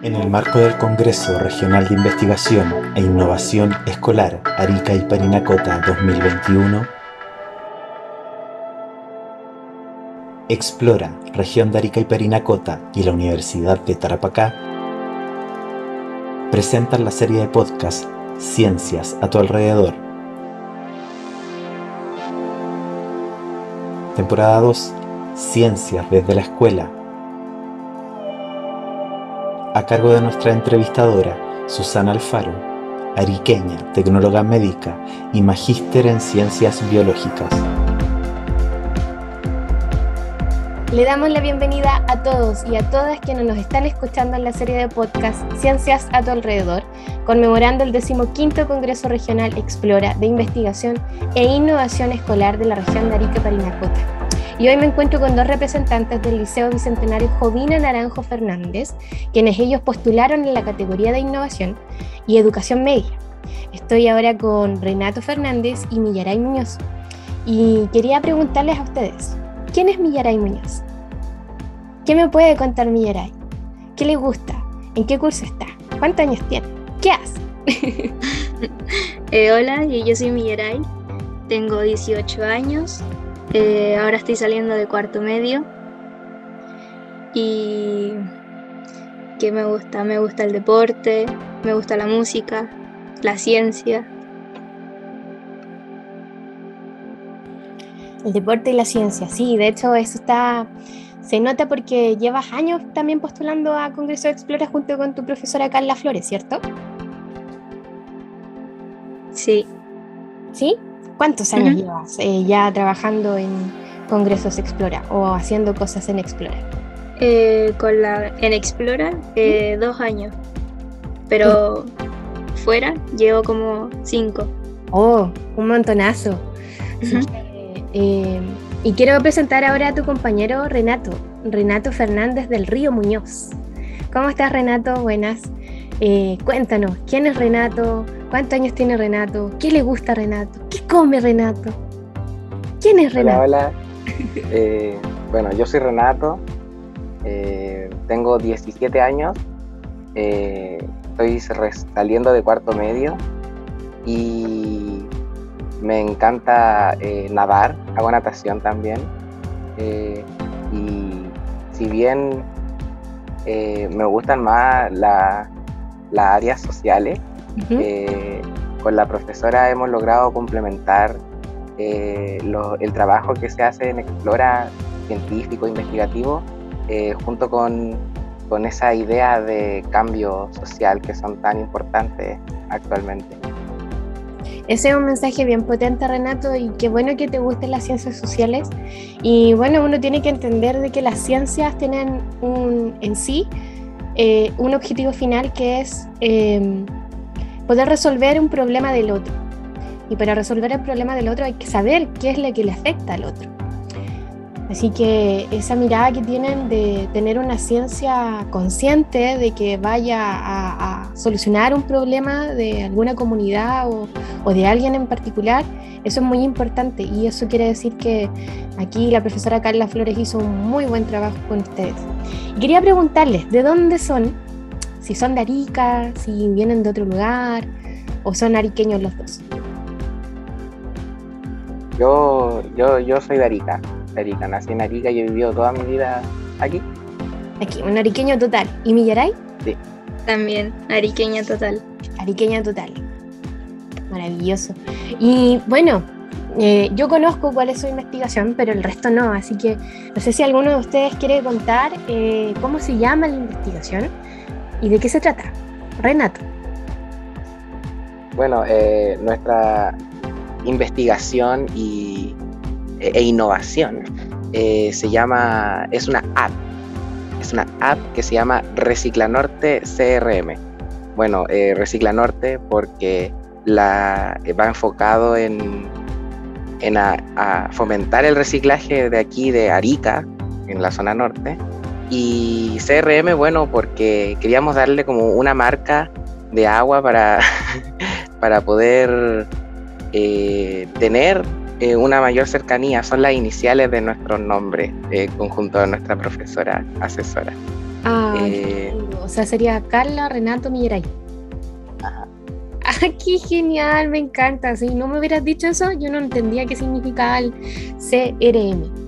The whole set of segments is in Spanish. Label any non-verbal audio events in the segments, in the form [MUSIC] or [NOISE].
En el marco del Congreso Regional de Investigación e Innovación Escolar Arica y Parinacota 2021, Explora, Región de Arica y Parinacota y la Universidad de Tarapacá presentan la serie de podcast Ciencias a tu alrededor. Temporada 2. Ciencias desde la escuela a cargo de nuestra entrevistadora Susana Alfaro, ariqueña, tecnóloga médica y magíster en ciencias biológicas. Le damos la bienvenida a todos y a todas quienes nos están escuchando en la serie de podcast Ciencias a tu alrededor, conmemorando el 15 Congreso Regional Explora de Investigación e Innovación Escolar de la región de Arica Parinacota. Y hoy me encuentro con dos representantes del Liceo Bicentenario Jovina Naranjo Fernández, quienes ellos postularon en la categoría de innovación y educación media. Estoy ahora con Renato Fernández y Millaray Muñoz. Y quería preguntarles a ustedes, ¿quién es Millaray Muñoz? ¿Qué me puede contar Millaray? ¿Qué le gusta? ¿En qué curso está? ¿Cuántos años tiene? ¿Qué hace? [LAUGHS] eh, hola, yo soy Millaray, tengo 18 años, eh, ahora estoy saliendo de cuarto medio. Y ¿qué me gusta? Me gusta el deporte, me gusta la música, la ciencia. El deporte y la ciencia, sí, de hecho eso está, se nota porque llevas años también postulando a Congreso de Explora junto con tu profesora Carla Flores, ¿cierto? Sí. ¿Sí? ¿Cuántos años llevas eh, ya trabajando en Congresos Explora o haciendo cosas en Explora? Eh, con la, en Explora, eh, dos años. Pero fuera llevo como cinco. Oh, un montonazo. y quiero presentar ahora a tu compañero Renato, Renato Fernández del Río Muñoz. ¿Cómo estás, Renato? Buenas. cuéntanos, ¿quién es Renato? ¿Cuántos años tiene Renato? ¿Qué le gusta a Renato? ¿Qué come Renato? ¿Quién es Renato? Hola, hola. Eh, bueno, yo soy Renato, eh, tengo 17 años, eh, estoy saliendo de cuarto medio y me encanta nadar, hago natación también. y si bien me gustan más las áreas sociales, con la profesora hemos logrado complementar eh, el trabajo que se hace en Explora científico, investigativo, eh, junto con, con esa idea de cambio social que son tan importantes actualmente. Ese es un mensaje bien potente, Renato, y qué bueno que te gusten las ciencias sociales. Y bueno, uno tiene que entender de que las ciencias tienen un, en sí un objetivo final que es poder resolver un problema del otro. Y para resolver el problema del otro hay que saber qué es lo que le afecta al otro. Así que esa mirada que tienen de tener una ciencia consciente de que vaya a, solucionar un problema de alguna comunidad o, de alguien en particular, eso es muy importante y eso quiere decir que aquí la profesora Carla Flores hizo un muy buen trabajo con ustedes. Quería preguntarles, ¿de dónde son? Si son de Arica, si vienen de otro lugar o son ariqueños los dos. Yo, yo, yo soy de Arica, de Arica, nací en Arica y he vivido toda mi vida aquí. Aquí, un ariqueño total. ¿Y Millaray? Sí. También, ariqueña total. Ariqueña total. Maravilloso. Y bueno, eh, yo conozco cuál es su investigación, pero el resto no, así que no sé si alguno de ustedes quiere contar eh, cómo se llama la investigación ¿Y de qué se trata? Renato. Bueno, eh, nuestra investigación y, e, e innovación eh, se llama, es una app, es una app que se llama Reciclanorte CRM. Bueno, eh, Reciclanorte porque la, va enfocado en, en a fomentar el reciclaje de aquí de Arica, en la zona norte, y CRM, bueno, porque queríamos darle como una marca de agua para, [LAUGHS] para poder eh, tener eh, una mayor cercanía. Son las iniciales de nuestro nombre, eh, conjunto de nuestra profesora asesora. Ah, eh, o sea, sería Carla Renato Milleray. Ajá. Ah, [LAUGHS] qué genial, me encanta. Si no me hubieras dicho eso, yo no entendía qué significaba el CRM.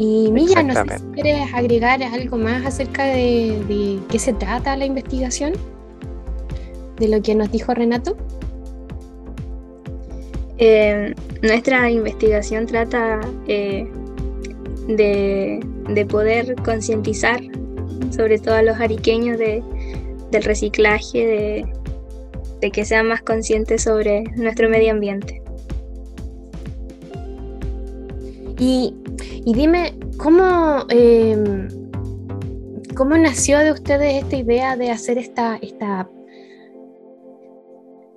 Y Milla, no sé si quieres agregar algo más acerca de, qué se trata la investigación, de lo que nos dijo Renato. Eh, nuestra investigación trata eh, de, poder concientizar sobre todo a los ariqueños de, del reciclaje, de, de que sean más conscientes sobre nuestro medio ambiente. Y, dime, ¿cómo, em, ¿cómo nació de ustedes esta idea de hacer esta, esta app?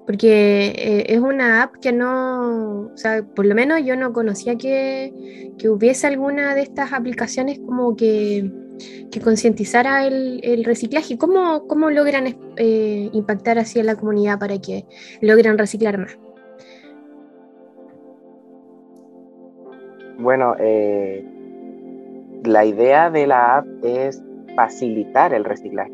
Porque eh, es una app que no, o sea, por lo menos yo no conocía que, hubiese alguna de estas aplicaciones como que, concientizara el, reciclaje. ¿Cómo, cómo logran eh, impactar así en la comunidad para que logren reciclar más? Bueno, eh, la idea de la app es facilitar el reciclaje.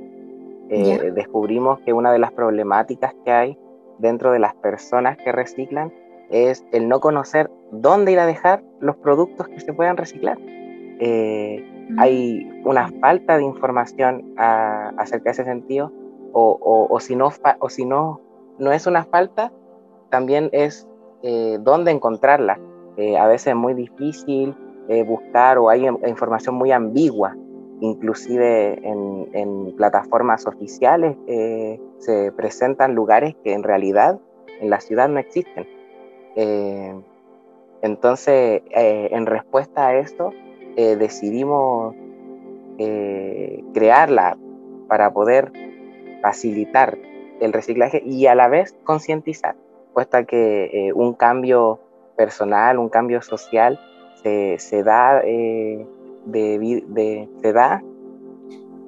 Eh, descubrimos que una de las problemáticas que hay dentro de las personas que reciclan es el no conocer dónde ir a dejar los productos que se puedan reciclar. Eh, mm. Hay una falta de información acerca de ese sentido, o, si, no, o si no, no es una falta, también es dónde encontrarla. Eh, a veces es muy difícil eh, buscar o hay información muy ambigua, inclusive en, plataformas oficiales eh, se presentan lugares que en realidad en la ciudad no existen. entonces, en respuesta a esto, decidimos crearla para poder facilitar el reciclaje y a la vez concientizar, puesto que un cambio personal, un cambio social, se, da, eh, de, se da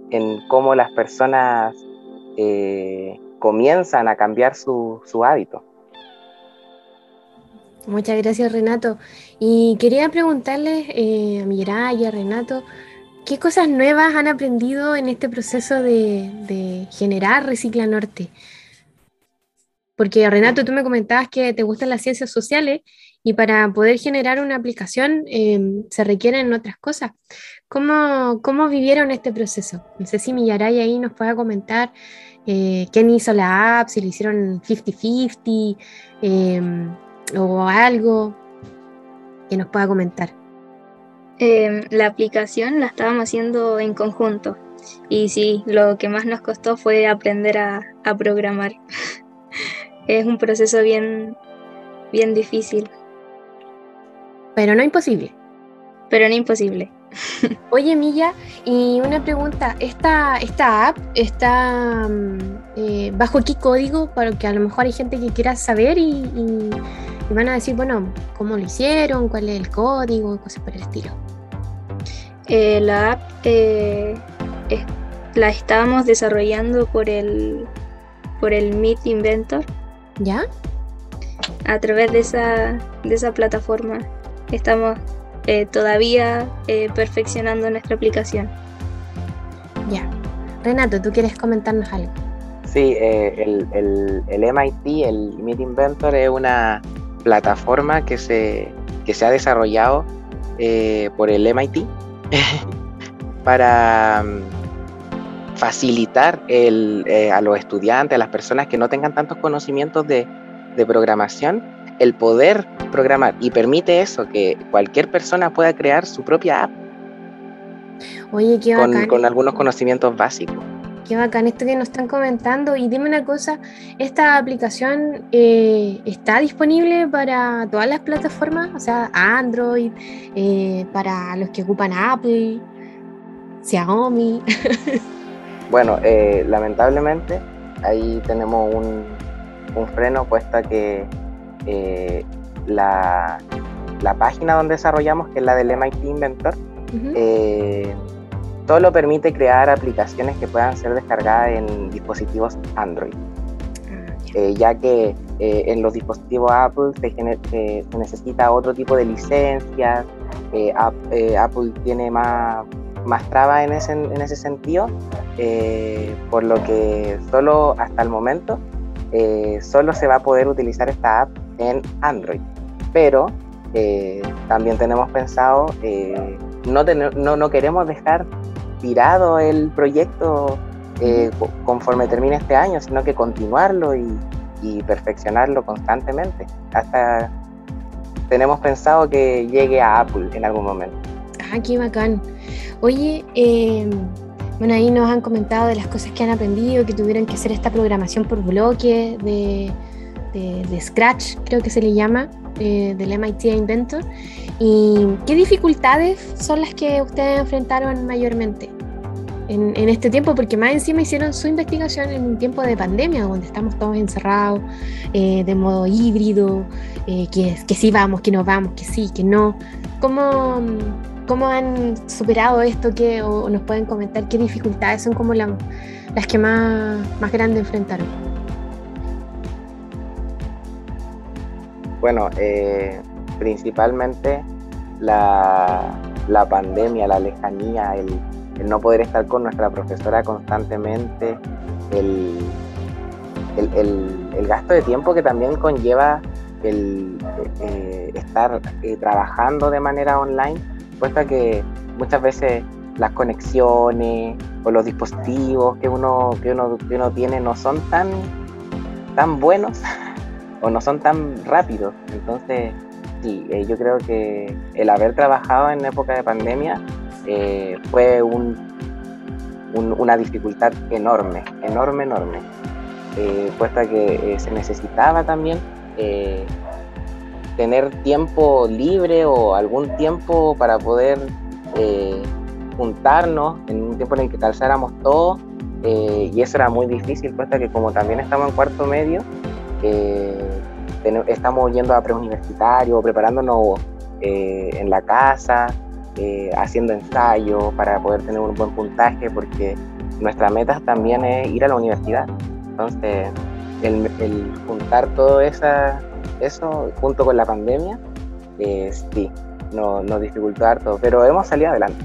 en cómo las personas eh, comienzan a cambiar su, hábito. Muchas gracias Renato. Y quería preguntarles eh, a Mirai y a Renato, ¿qué cosas nuevas han aprendido en este proceso de, de generar Recicla Norte? Porque Renato, tú me comentabas que te gustan las ciencias sociales y para poder generar una aplicación em, se requieren otras cosas. ¿Cómo, ¿Cómo, vivieron este proceso? No sé si Millaray ahí nos pueda comentar eh, quién hizo la app, si lo hicieron 50-50 em, o algo que nos pueda comentar. Em, la aplicación la estábamos haciendo en conjunto y sí, lo que más nos costó fue aprender a, a programar. [LAUGHS] es un proceso bien, bien difícil. Pero no imposible. Pero no imposible. [LAUGHS] Oye, Milla, y una pregunta, ¿esta, esta app está mm, eh, bajo qué código? Para que a lo mejor hay gente que quiera saber y, van a decir, bueno, ¿cómo lo hicieron? ¿Cuál es el código? Cosas por el estilo. Eh, la app eh, la estábamos desarrollando por el, por el Meet Inventor. ¿Ya? A través de esa, de esa plataforma estamos eh, todavía eh, perfeccionando nuestra aplicación. Ya. Renato, ¿tú quieres comentarnos algo? Sí, eh, el, el, MIT, el Meet Inventor, es una plataforma que se, que se ha desarrollado por el MIT [LAUGHS] para facilitar el, a los estudiantes, a las personas que no tengan tantos conocimientos de, de programación, el poder programar y permite eso, que cualquier persona pueda crear su propia app. Oye, qué bacán. Con, algunos conocimientos básicos. Qué bacán esto que nos están comentando. Y dime una cosa, ¿esta aplicación eh, está disponible para todas las plataformas? O sea, Android, eh, para los que ocupan Apple, Xiaomi. [LAUGHS] bueno, eh, lamentablemente ahí tenemos un, un freno puesto a que la, página donde desarrollamos, que es la del MIT Inventor, eh, todo lo permite crear aplicaciones que puedan ser descargadas en dispositivos Android. Ah, eh, ya que eh, en los dispositivos Apple se, necesita otro tipo de licencias, Apple tiene más, más trabas en ese, en ese sentido, eh, por lo que solo hasta el momento eh, solo se va a poder utilizar esta app en Android. Pero eh, también tenemos pensado, no, no, no, queremos dejar tirado el proyecto conforme termine este año, sino que continuarlo y, y perfeccionarlo constantemente. Hasta tenemos pensado que llegue a Apple en algún momento. Ah, qué bacán. Oye, em, bueno, ahí nos han comentado de las cosas que han aprendido, que tuvieron que hacer esta programación por bloque de, de, Scratch, creo que se le llama, eh, del MIT Inventor. ¿Y qué dificultades son las que ustedes enfrentaron mayormente? En, este tiempo, porque más encima hicieron su investigación en un tiempo de pandemia, donde estamos todos encerrados, eh, de modo híbrido, eh, que, que sí vamos, que no vamos, que sí, que no. ¿Cómo, ¿Cómo han superado esto? ¿Qué, o nos pueden comentar qué dificultades son como las que más, más grandes enfrentaron? Bueno, eh, principalmente la, la, pandemia, la lejanía, el, no poder estar con nuestra profesora constantemente, el, el, gasto de tiempo que también conlleva el eh, estar eh, trabajando de manera online puesta que muchas veces las conexiones o los dispositivos que uno, que uno, que uno tiene no son tan, tan buenos [LAUGHS] o no son tan rápidos. Entonces, sí, eh, yo creo que el haber trabajado en época de pandemia eh, fue un, una dificultad enorme, enorme, enorme. Eh, puesta que se necesitaba también tener tiempo libre o algún tiempo para poder eh, juntarnos en un tiempo en el que calzáramos todo eh, y eso era muy difícil, puesto que como también estamos en cuarto medio, eh, estamos yendo a preuniversitario, preparándonos en la casa, haciendo ensayos para poder tener un buen puntaje, porque nuestra meta también es ir a la universidad. Entonces, el, juntar todo esa, eso junto con la pandemia, eh, sí, nos, dificultó harto, pero hemos salido adelante.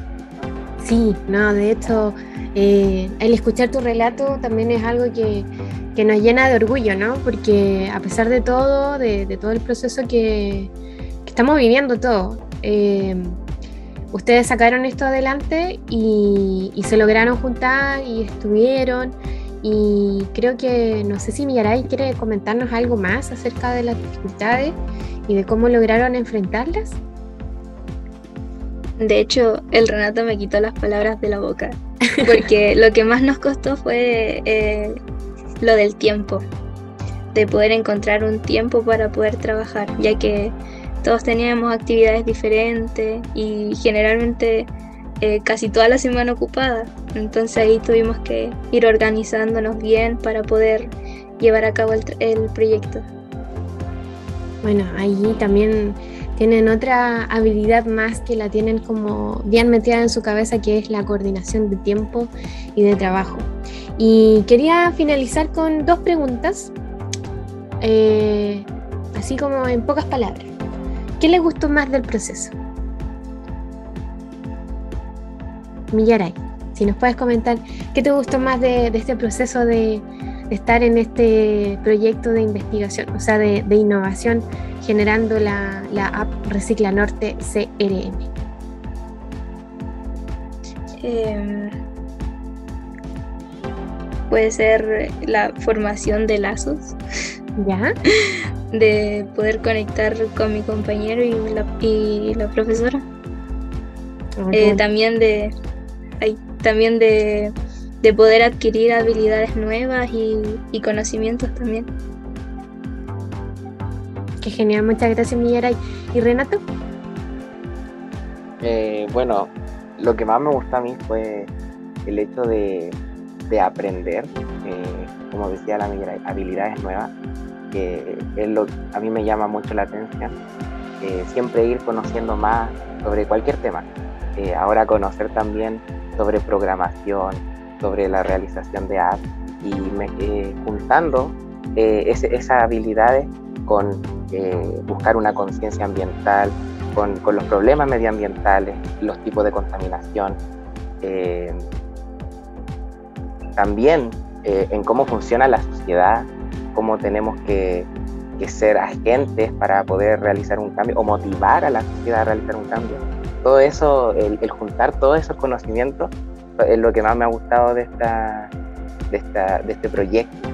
Sí, no, de hecho, eh, el escuchar tu relato también es algo que, que, nos llena de orgullo, ¿no? Porque a pesar de todo, de, todo el proceso que, estamos viviendo todo, eh, ustedes sacaron esto adelante y, se lograron juntar y estuvieron y creo que, no sé si Millaray quiere comentarnos algo más acerca de las dificultades y de cómo lograron enfrentarlas. De hecho, el Renato me quitó las palabras de la boca, porque [LAUGHS] lo que más nos costó fue eh, lo del tiempo, de poder encontrar un tiempo para poder trabajar, ya que todos teníamos actividades diferentes y generalmente eh, casi toda la semana ocupada. Entonces ahí tuvimos que ir organizándonos bien para poder llevar a cabo el, proyecto. Bueno, ahí también tienen otra habilidad más que la tienen como bien metida en su cabeza, que es la coordinación de tiempo y de trabajo. Y quería finalizar con dos preguntas, eh, así como en pocas palabras. ¿Qué les gustó más del proceso? Millaray, si nos puedes comentar qué te gustó más de, este proceso de, estar en este proyecto de investigación, o sea, de, innovación, generando la, app Recicla Norte CRM. Em, puede ser la formación de lazos. ¿Ya? De poder conectar con mi compañero y la, profesora. Eh, también de también de, poder adquirir habilidades nuevas y, conocimientos también. Qué genial, muchas gracias Millaray. ¿Y Renato? Eh, bueno, lo que más me gusta a mí fue el hecho de, aprender, eh, como decía la Millaray, habilidades nuevas, que es lo a mí me llama mucho la atención. Eh, siempre ir conociendo más sobre cualquier tema. ahora conocer también sobre programación, sobre la realización de apps y me, eh, juntando eh, esas habilidades con eh, buscar una conciencia ambiental, con, con, los problemas medioambientales, los tipos de contaminación, también en cómo funciona la sociedad, cómo tenemos que, ser agentes para poder realizar un cambio o motivar a la sociedad a realizar un cambio. Todo eso, el, juntar todos esos conocimientos es lo que más me ha gustado de, esta, de, esta, de este proyecto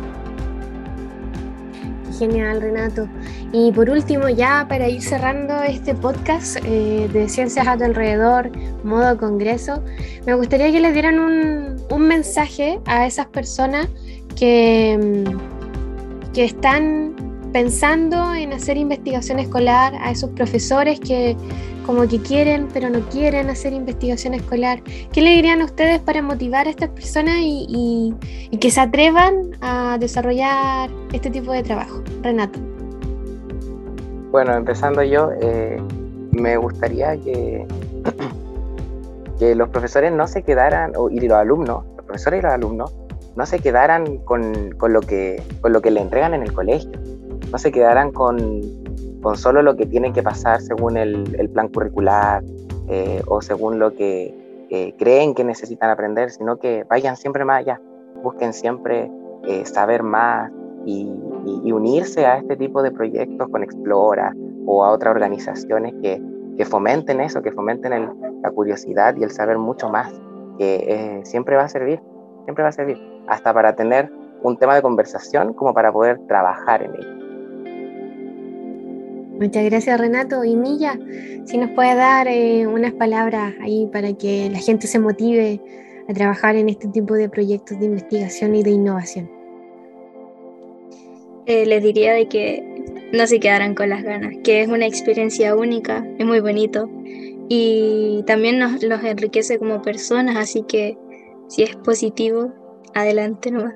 genial, Renato. Y por último, ya para ir cerrando este podcast eh, de Ciencias a tu alrededor, modo congreso, me gustaría que le dieran un, un mensaje a esas personas que, mm, que están pensando en hacer investigación escolar, a esos profesores que como que quieren pero no quieren hacer investigación escolar. ¿Qué le dirían a ustedes para motivar a estas personas y, que se atrevan a desarrollar este tipo de trabajo? Renato. Bueno, empezando yo, eh, me gustaría que, que los profesores no se quedaran, y los alumnos, los profesores y los alumnos, no se quedaran con, con, lo que, con lo que le entregan en el colegio no se quedaran con, con solo lo que tiene que pasar según el, plan curricular eh, o según lo que eh, creen que necesitan aprender, sino que vayan siempre más allá, busquen siempre eh, saber más y, unirse a este tipo de proyectos con Explora o a otras organizaciones que, que fomenten eso, que fomenten la curiosidad y el saber mucho más, que siempre va a servir, siempre va a servir, hasta para tener un tema de conversación como para poder trabajar en ello. Muchas gracias Renato. Y Milla, si nos puede dar eh, unas palabras ahí para que la gente se motive a trabajar en este tipo de proyectos de investigación y de innovación. Eh, les diría de que no se quedaran con las ganas, que es una experiencia única, es muy bonito y también nos los enriquece como personas, así que si es positivo, adelante nomás.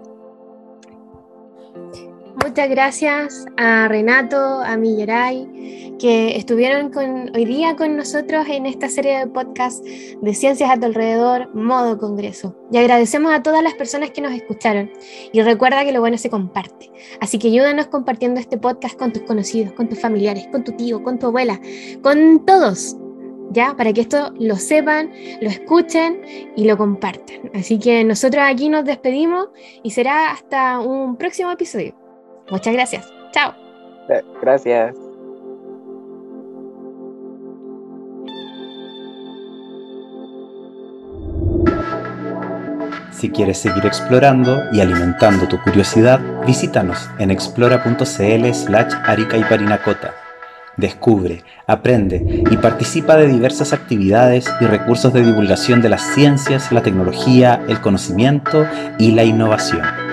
Muchas gracias a Renato, a Millaray, que estuvieron hoy día con nosotros en esta serie de podcast de Ciencias a tu alrededor, modo Congreso. Y agradecemos a todas las personas que nos escucharon. Y recuerda que lo bueno se comparte. Así que ayúdanos compartiendo este podcast con tus conocidos, con tus familiares, con tu tío, con tu abuela, con todos. ¿Ya? Para que esto lo sepan, lo escuchen y lo compartan. Así que nosotros aquí nos despedimos y será hasta un próximo episodio. Muchas gracias. Chao. Gracias. Si quieres seguir explorando y alimentando tu curiosidad, visítanos en explora.cl slash arica y parinacota. Descubre, aprende y participa de diversas actividades y recursos de divulgación de las ciencias, la tecnología, el conocimiento y la innovación.